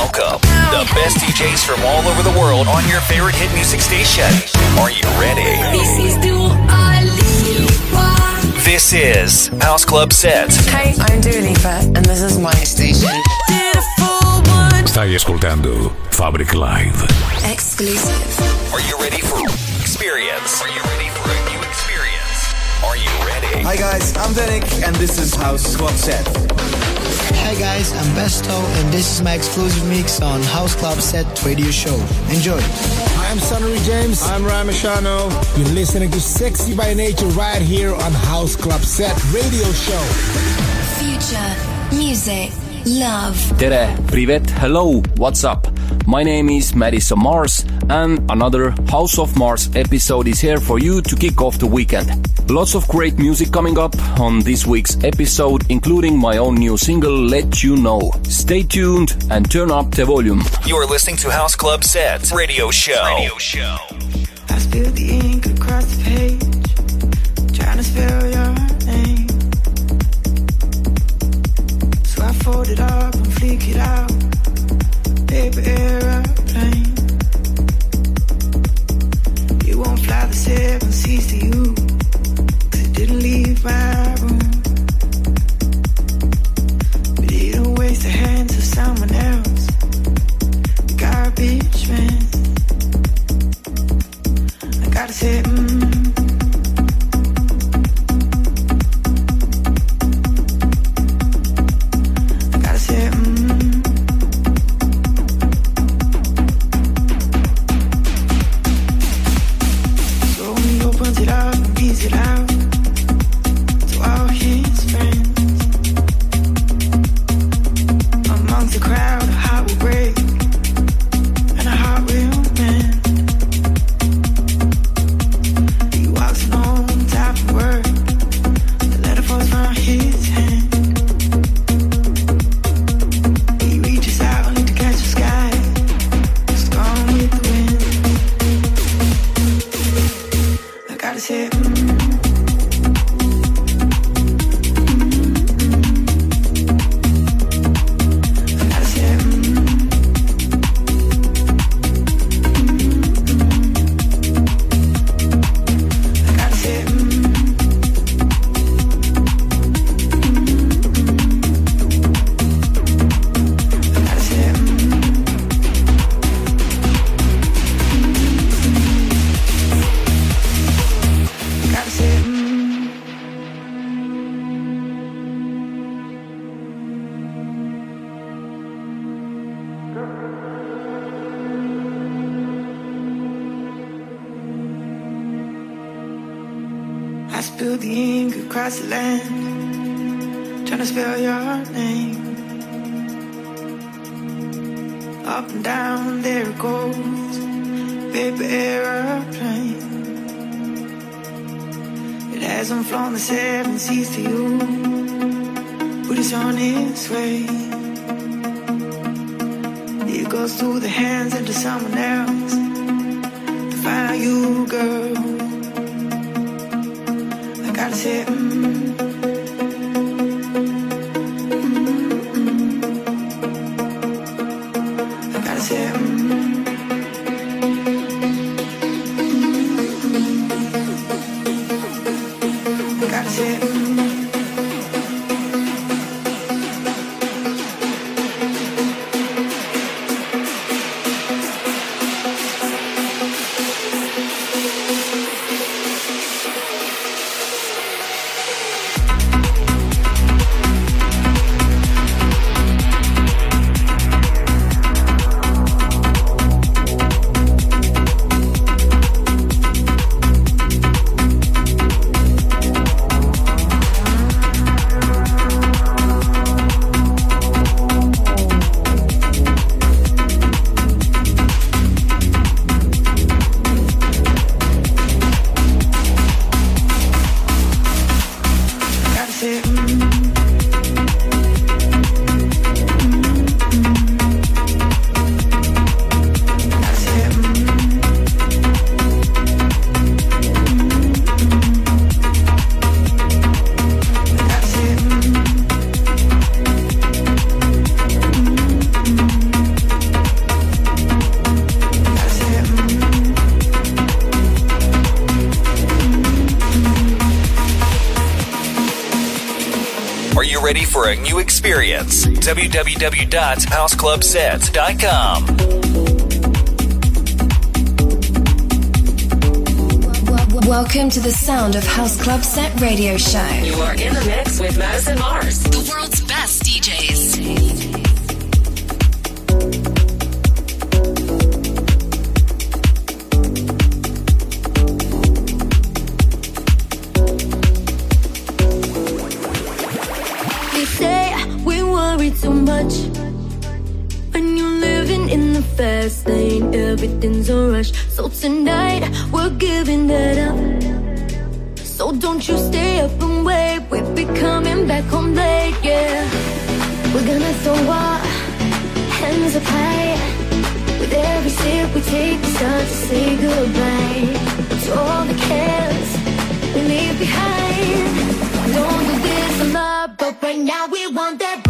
Welcome, the best DJs from all over the world on your favorite hit music station. Are you ready? This is Dua Lipa. This is House Club Set. Hey, I'm Dua Lipa, and this is my station. Beautiful one. Stai ascoltando Fabric Live. Exclusive. Are you ready for experience? Are you ready for a new experience? Are you ready? Hi guys, I'm Danik and this is House Club Set. Hi guys, I'm Besto and this is my exclusive mix on House Club Set Radio Show. Enjoy. I'm Sonny James. I'm Ramashano. You're listening to Sexy by Nature right here on House Club Set Radio Show. Future. Music. Love. Tere, privet, hello, what's up? My name is Madison Mars, and another House of Mars episode is here for you to kick off the weekend. Lots of great music coming up on this week's episode, including my own new single, Let You Know. Stay tuned and turn up the volume. You are listening to House Club Sets Radio Show. Radio Show. Experience. www.houseclubset.com. Welcome to the sound of House Club Set Radio Show. You are in the mix with Madison Mars, the world's best DJs. Too much. When you're living in the fast lane, everything's a rush. So tonight, we're giving that up. So don't you stay up and wait. We'll be coming back home late, yeah. We're gonna throw our hands up high. With every sip we take, we start to say goodbye to all the cares we leave behind. Don't do this a lot, but right now we want that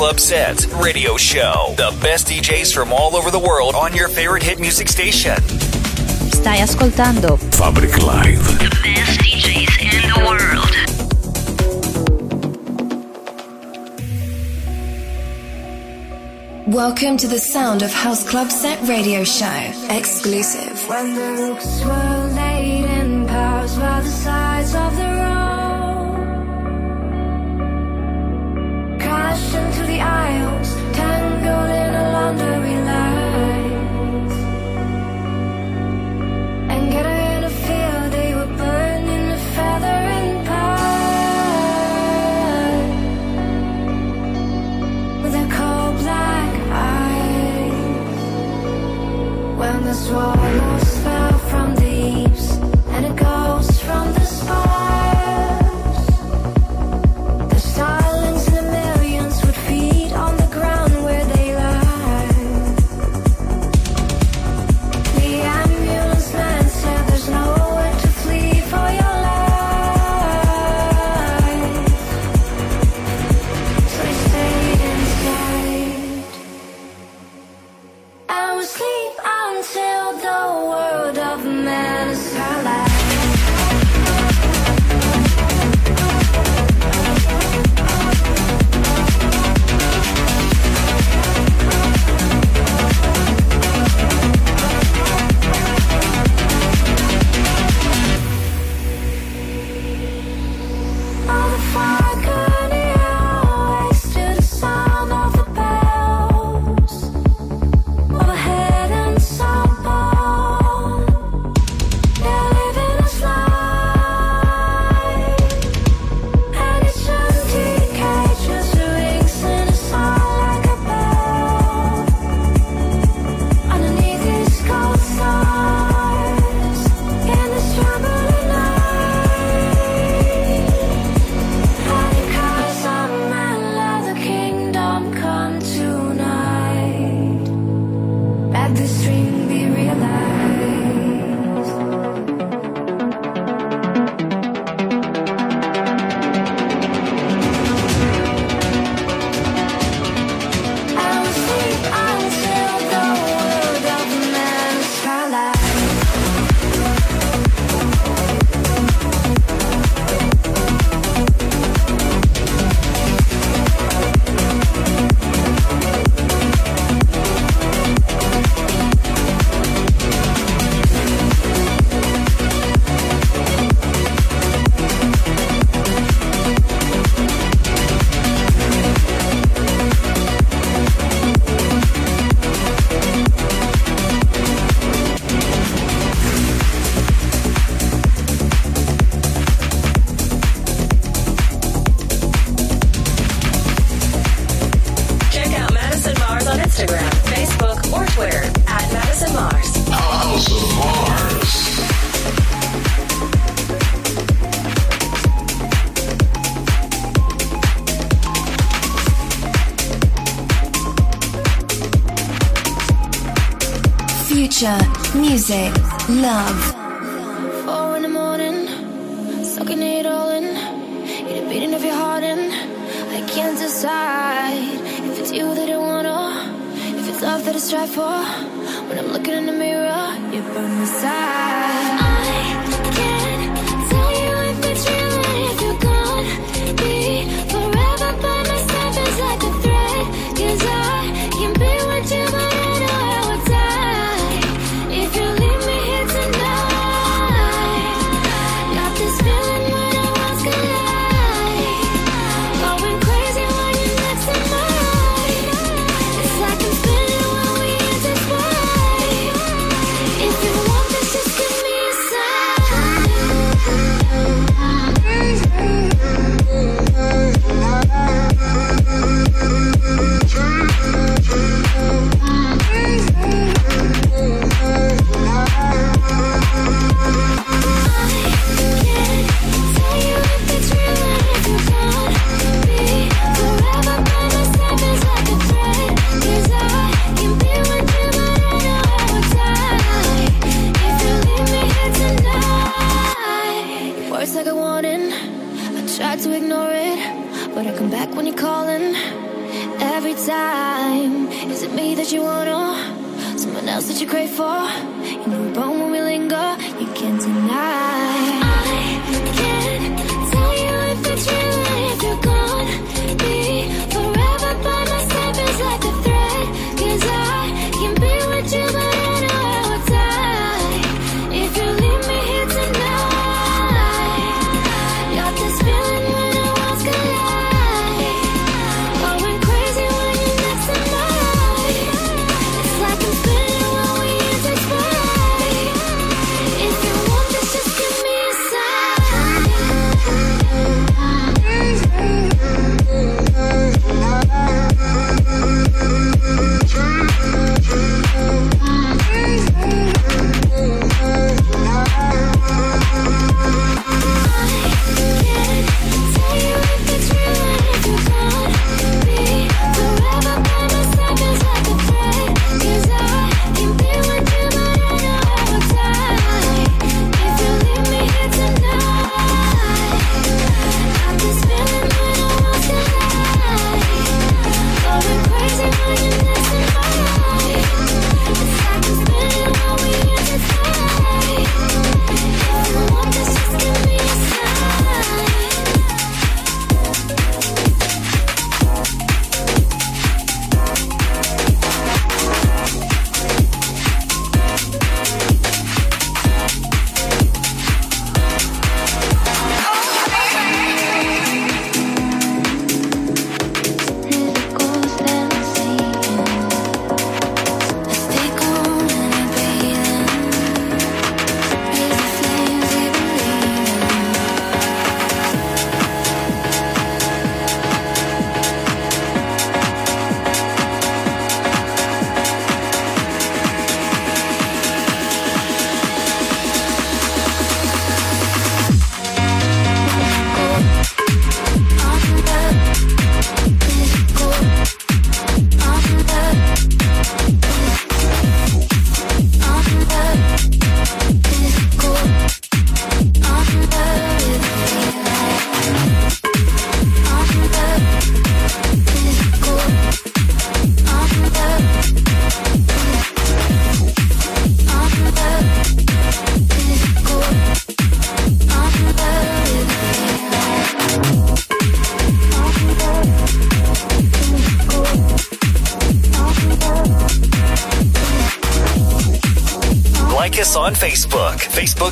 Club Set radio show. The best DJs from all over the world on your favorite hit music station. Stai ascoltando Fabric Live. The best DJs in the world. Welcome to the sound of House Club Set radio show. Exclusive. When the rooks were laid in piles by the sides of the road.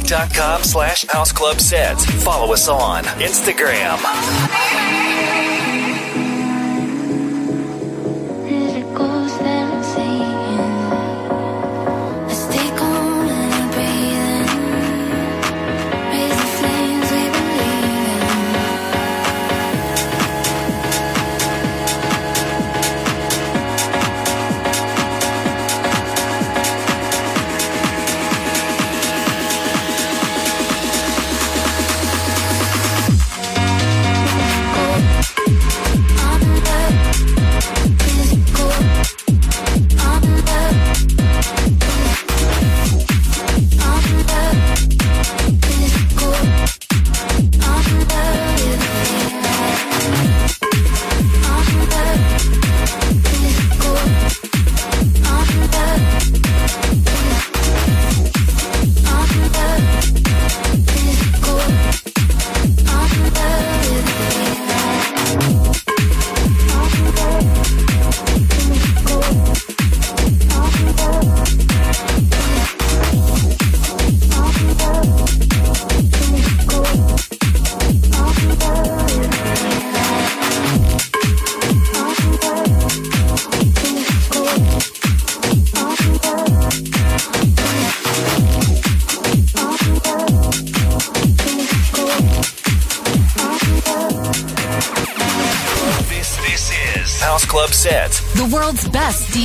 facebook.com slash House Club Sets. Follow us on Instagram.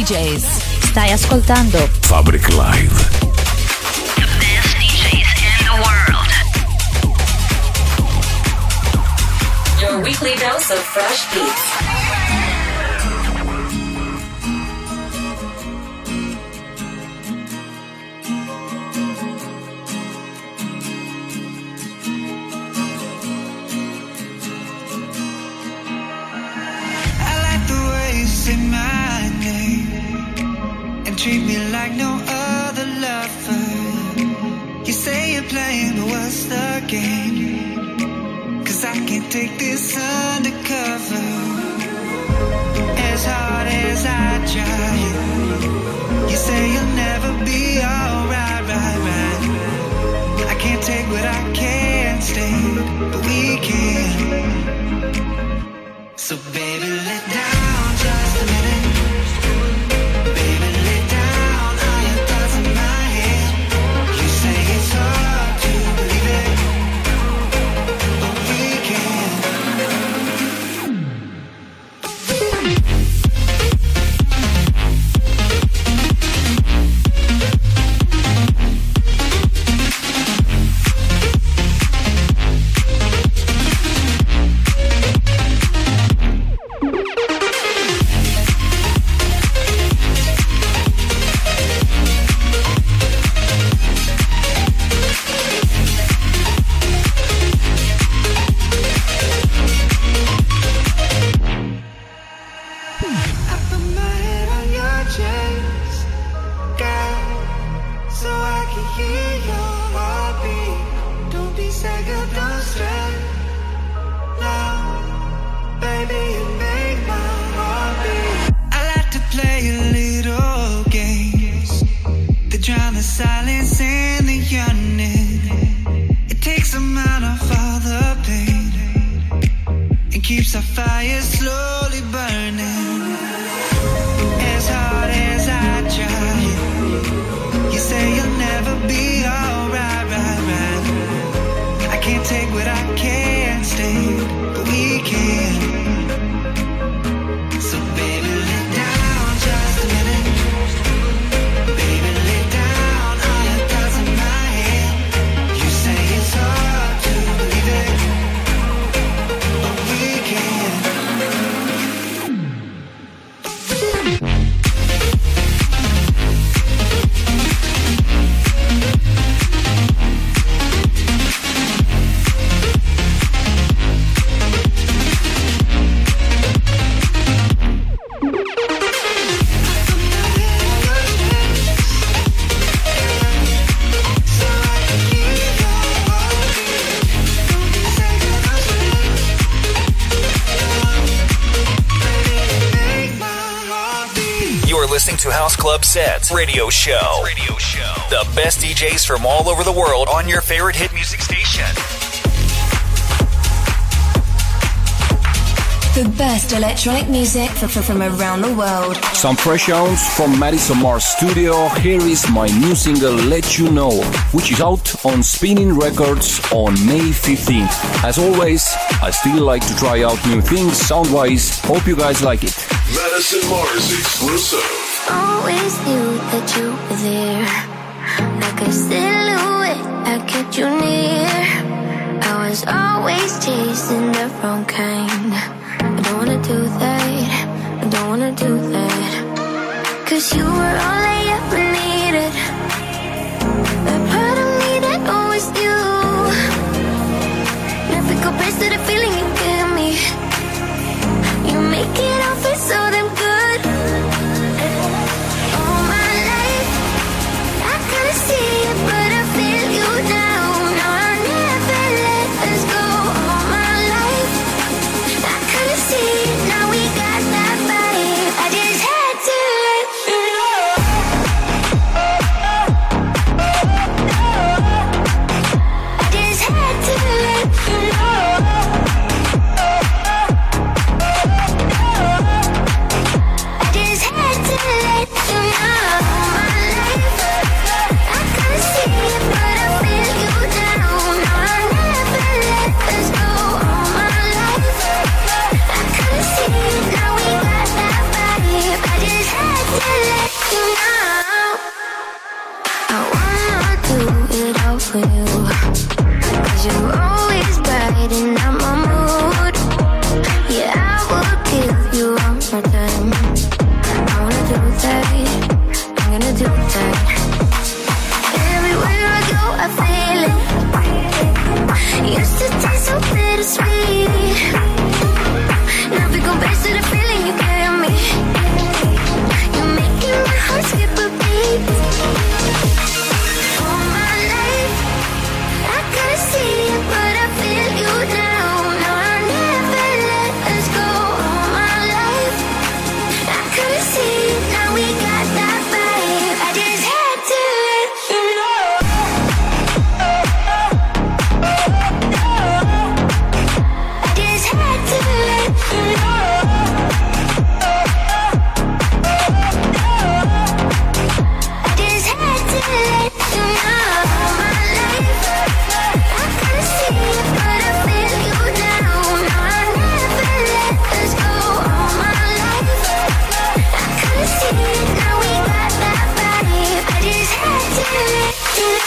DJs. Stai ascoltando Fabric Live. The best DJs in the world. Your weekly dose of fresh beats. Game? Cause I can't take this undercover. As hard as I try, you say you'll never be alright, right, right. I can't take what I can't stand, but we can. Club Radio Show. Radio Show. The best DJs from all over the world on your favorite hit music station. The best electronic music f- f- from around the world. Some fresh sounds from Madison Mars Studio. Here is my new single Let You Know, which is out on Spinnin' Records on May 15th. As always, I still like to try out new things sound wise. Hope you guys like it. Madison Mars exclusive. Always knew that you were there. Like a silhouette, I kept you near. I was always chasing the wrong kind. I don't wanna do that. I don't wanna do that. Cause you were all I ever needed. A part of me that always knew. Nothing compares to the feeling you give me. You make it do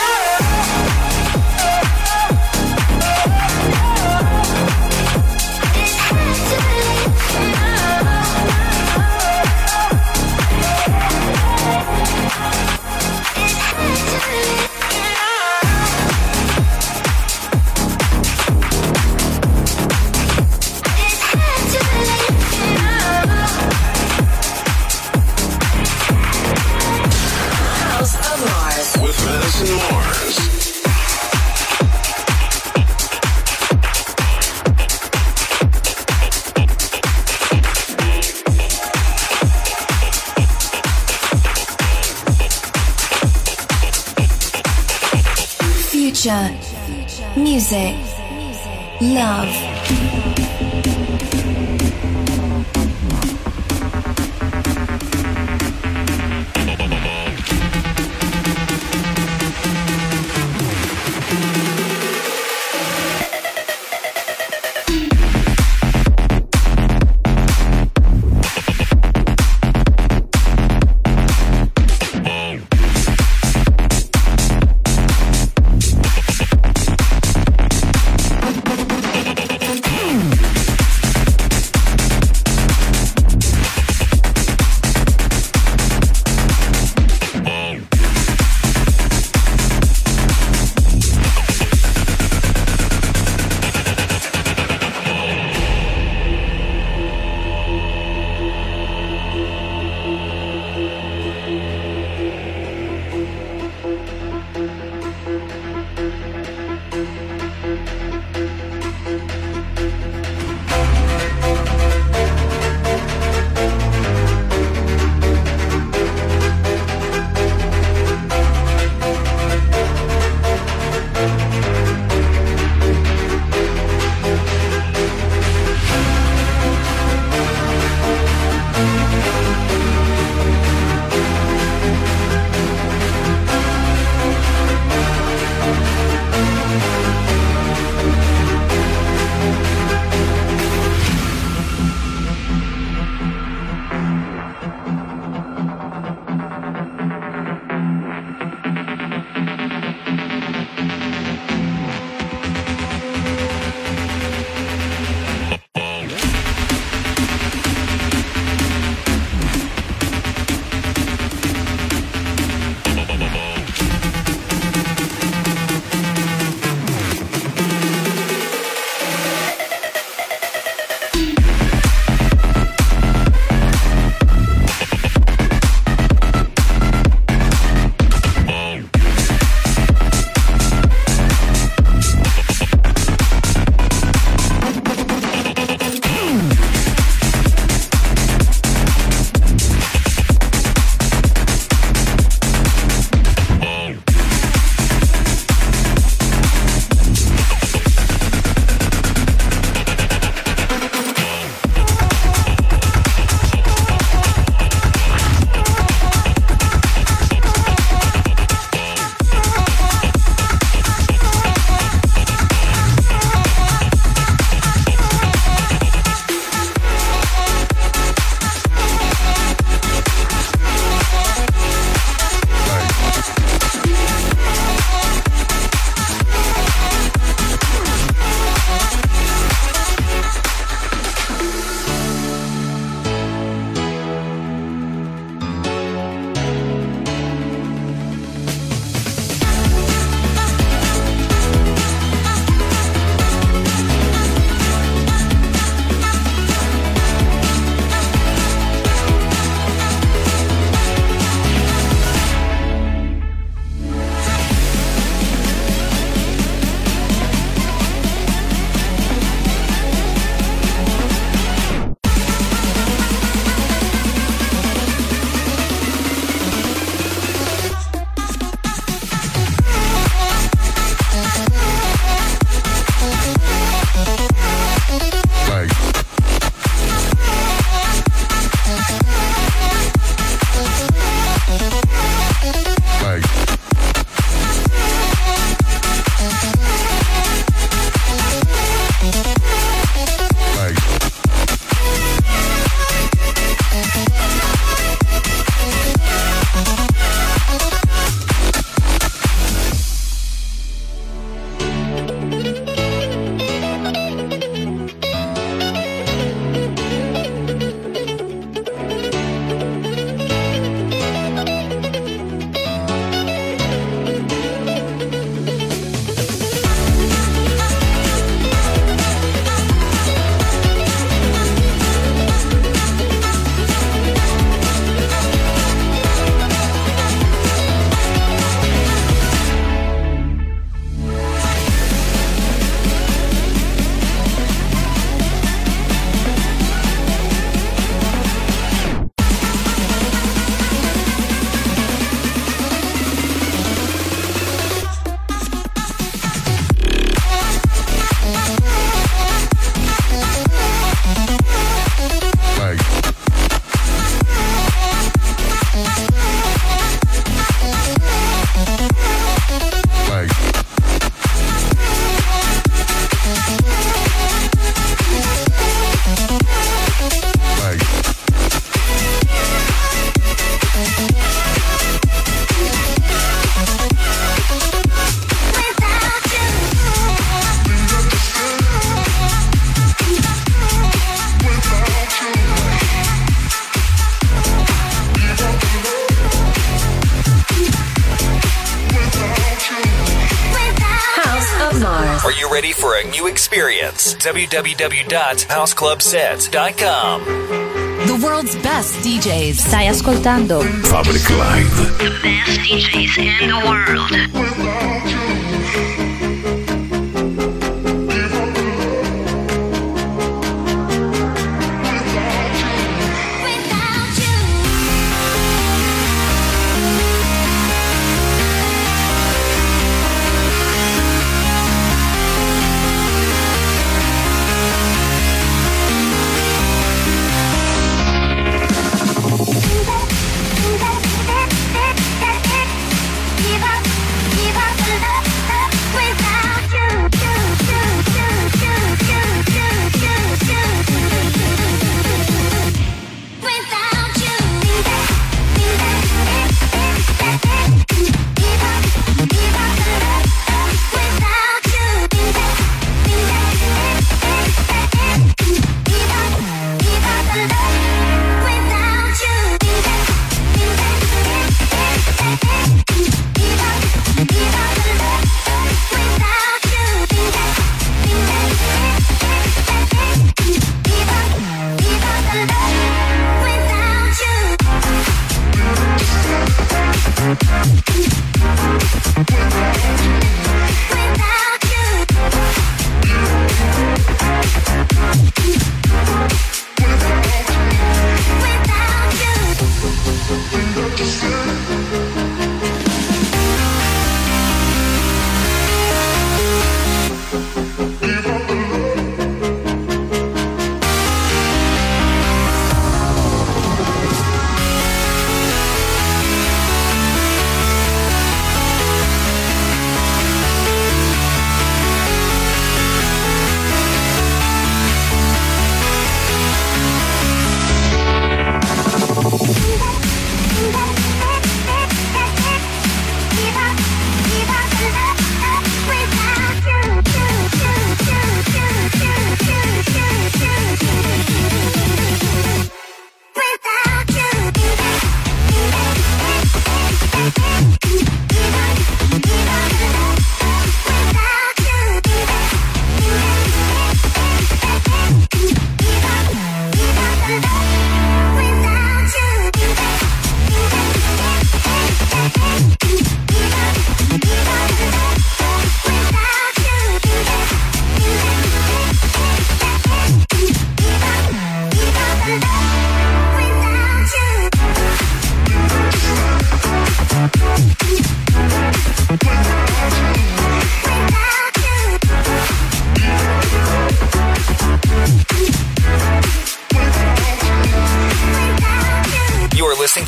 experience? www.houseclubsets.com. The world's best DJs. Stai ascoltando Fabric Live. The best DJs in the world.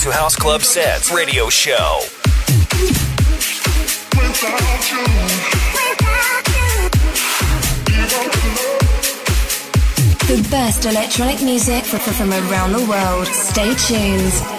To House Club Sets Radio Show. The best electronic music from around the world. Stay tuned.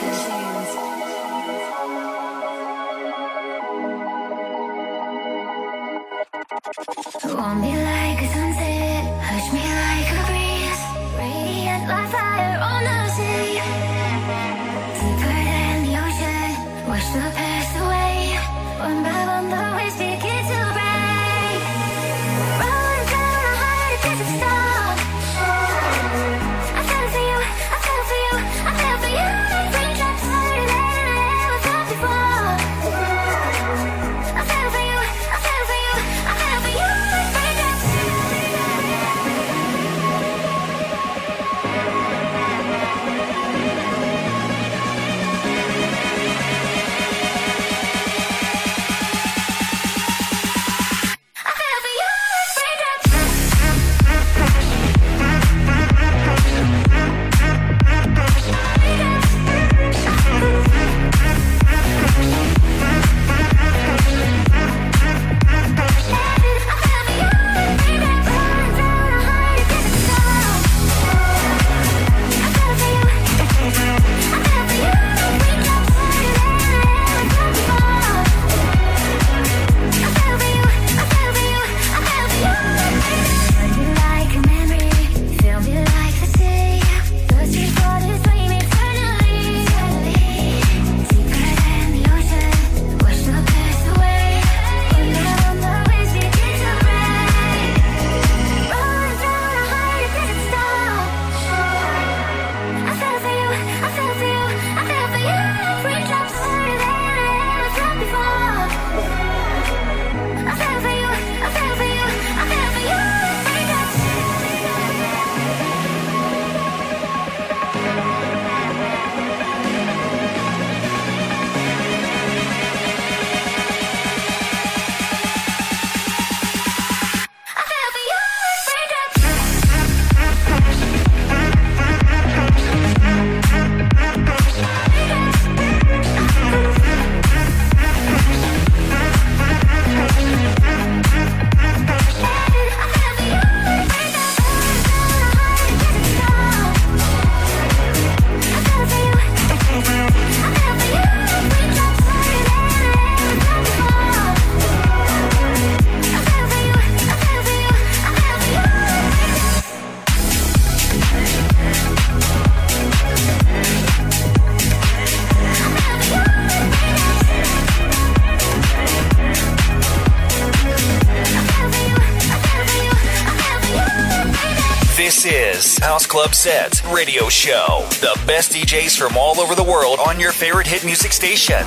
From all over the world on your favorite hit music station.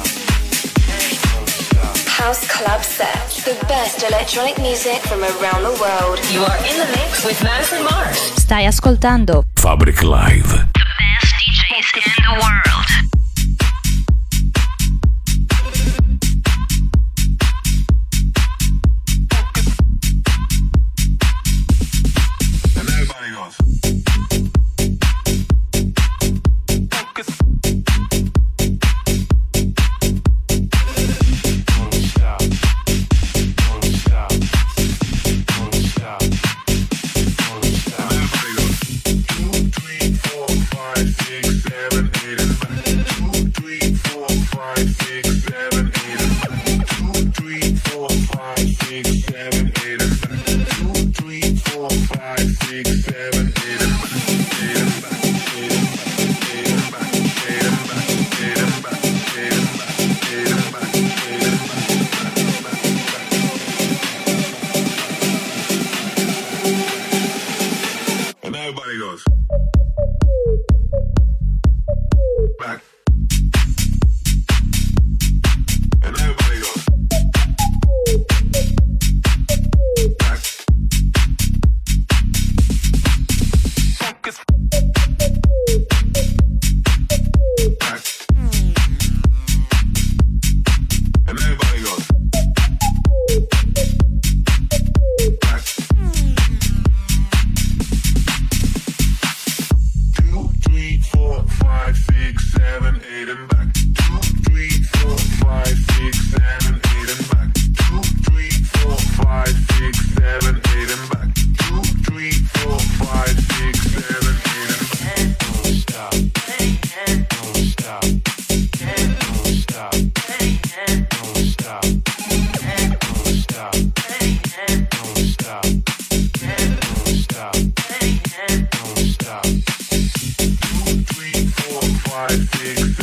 House Club Set, the best electronic music from around the world. You are in the mix with Madison Mars. Stai ascoltando Fabric Live. I fix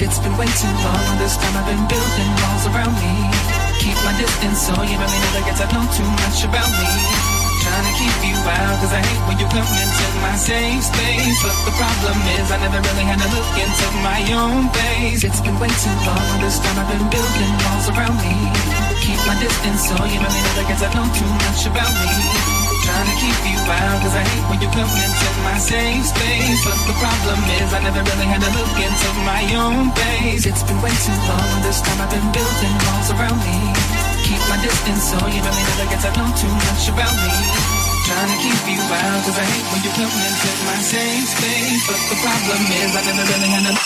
It's been way too long. This time I've been building walls around me. Keep my distance so you really never get to know too much about me. Trying to keep you out, cause I hate when you come into my safe space. But the problem is, I never really had to look into my own face. It's been way too long. This time I've been building walls around me. Keep my distance so you really never get to know too much about me. Trying to keep you out, cause I hate when you come into my safe space. But the problem is, I never really had to look into my own face. It's been way too long, this time I've been building walls around me. Keep my distance so you really never get to know too much about me. Trying to keep you out, cause I hate when you come into my safe space. But the problem is, I never really had to.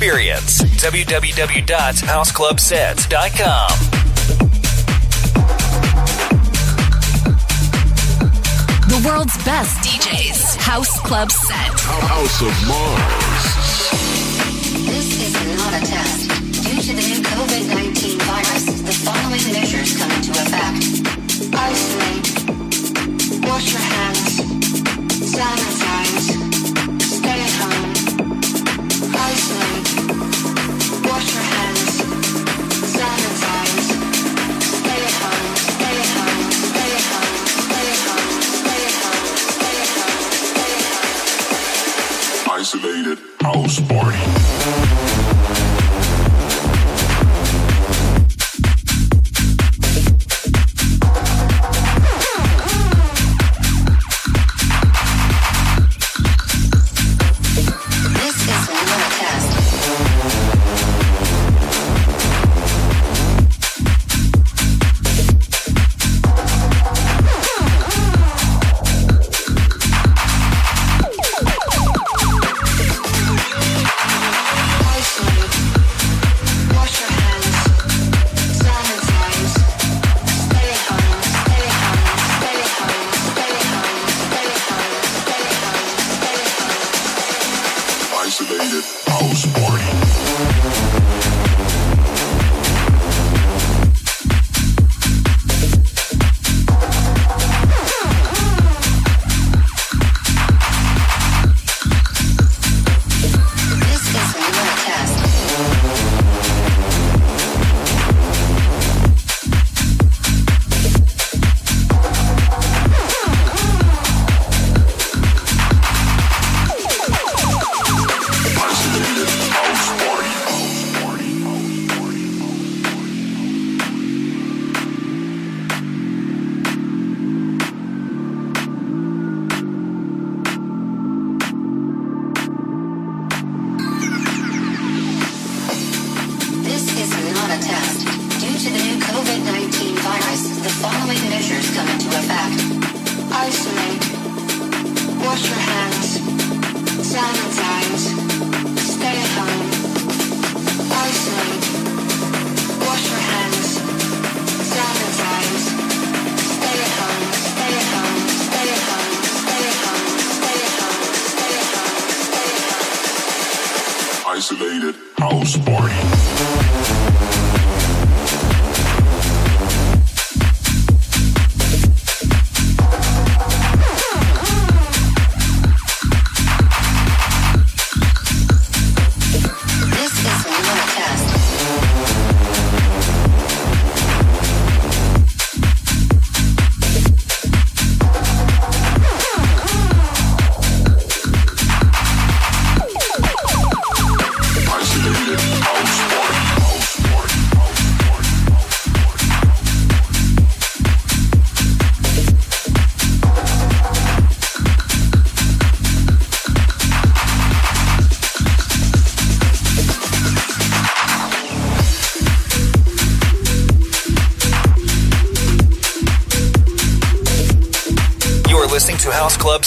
experience. www.houseclubsets.com. The world's best DJs. House Club Set. House of Mars. This is not a test. Due to the new COVID 19 virus, the following measures come into effect isolate, wash your hands, sanitize. isolated house party.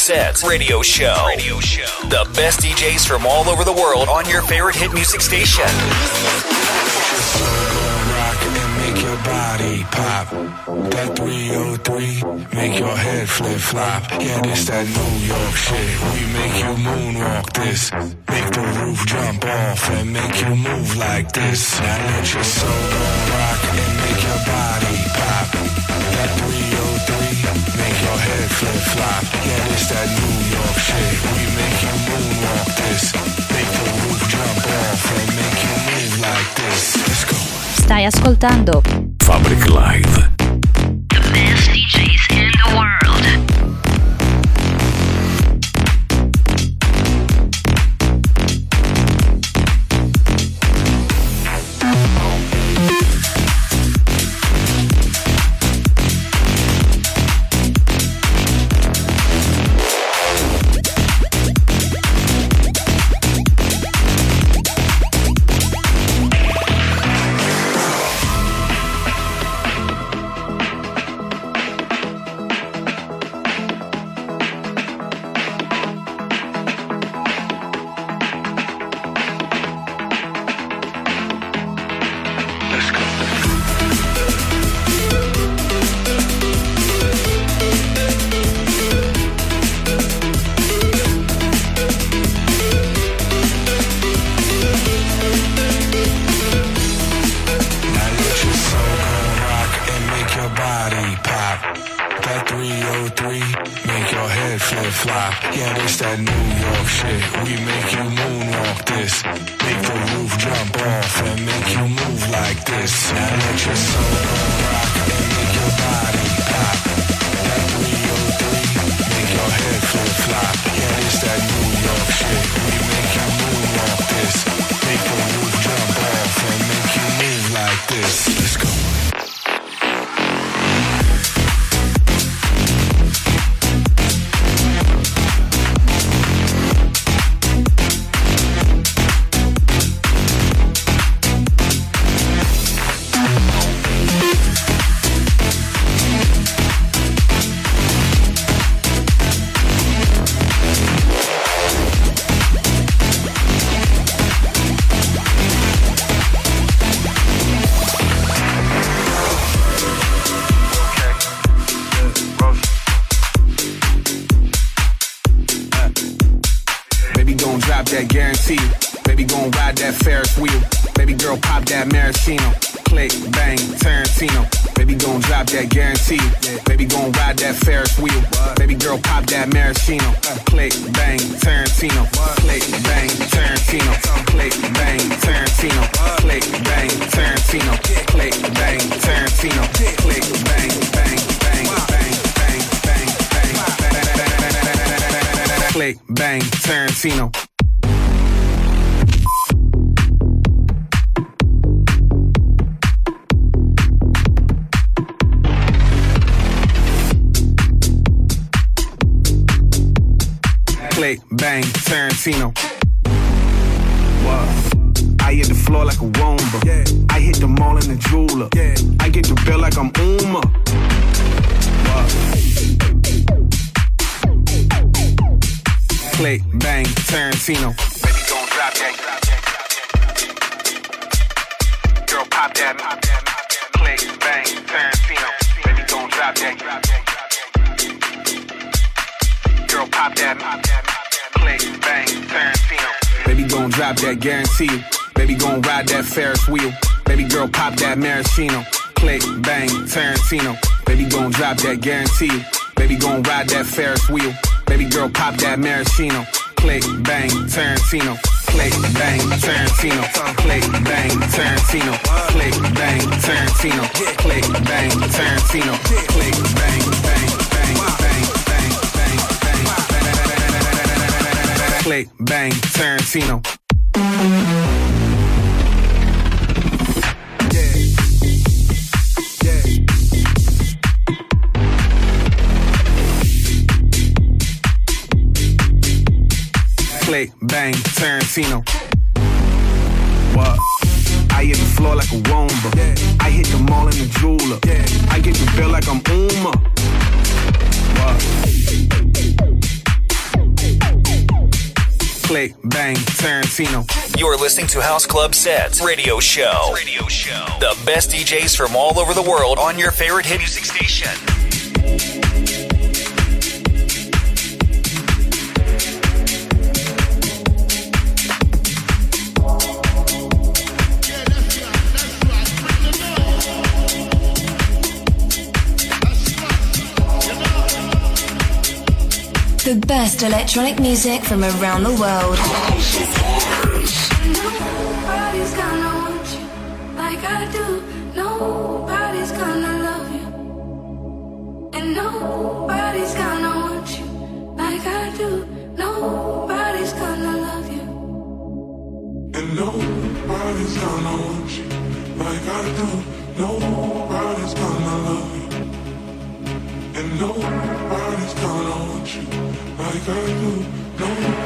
Sets Radio Show. Radio Show. The best DJs from all over the world on your favorite hit music station. rock and make your body pop. That 303, make your head flip flop. Yeah, this that New York shit. We make you moonwalk this. Off and make you move like this. Now let your soul go rock and make your body pop. That 303, make your head flip flop. Yeah, this that New York shit. We make you moonwalk this. Make the roof jump off and make you move like this. Let's go. Stai ascoltando Fabric Live. The best DJs Ferris wheel. Baby girl, pop that maraschino. Click, bang, Tarantino. Baby, gon' drop that, guarantee. Baby, gon' ride that Ferris wheel. Baby girl, pop that maraschino. Click, bang, Tarantino. Click, bang, Tarantino. Click, bang, Tarantino. Click, bang, Tarantino. Click, bang, Tarantino. Click, bang, bang, bang, bang, bang, bang, bang. Click, bang, Tarantino. Click, bang, Tarantino. What? I hit the floor like a Womba. I hit the mall in the jeweler. I get the bill like I'm Uma. What? Click, bang, Tarantino. You're listening to House Club Sets Radio Show. Radio Show. The best DJs from all over the world on your favorite hit music station. The best electronic music from around the world. Nobody's gonna want you like I do. Nobody's gonna love you. And nobody's gonna want you like I do. Nobody's gonna love you. And nobody's gonna want you like I do. Nobody's gonna love you. And nobody's gonna want you like I do. Nobody's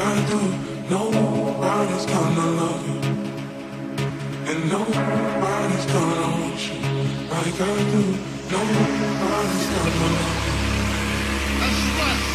I do. Nobody's gonna love you. And nobody's gonna want you like I do. Nobody's gonna love you. But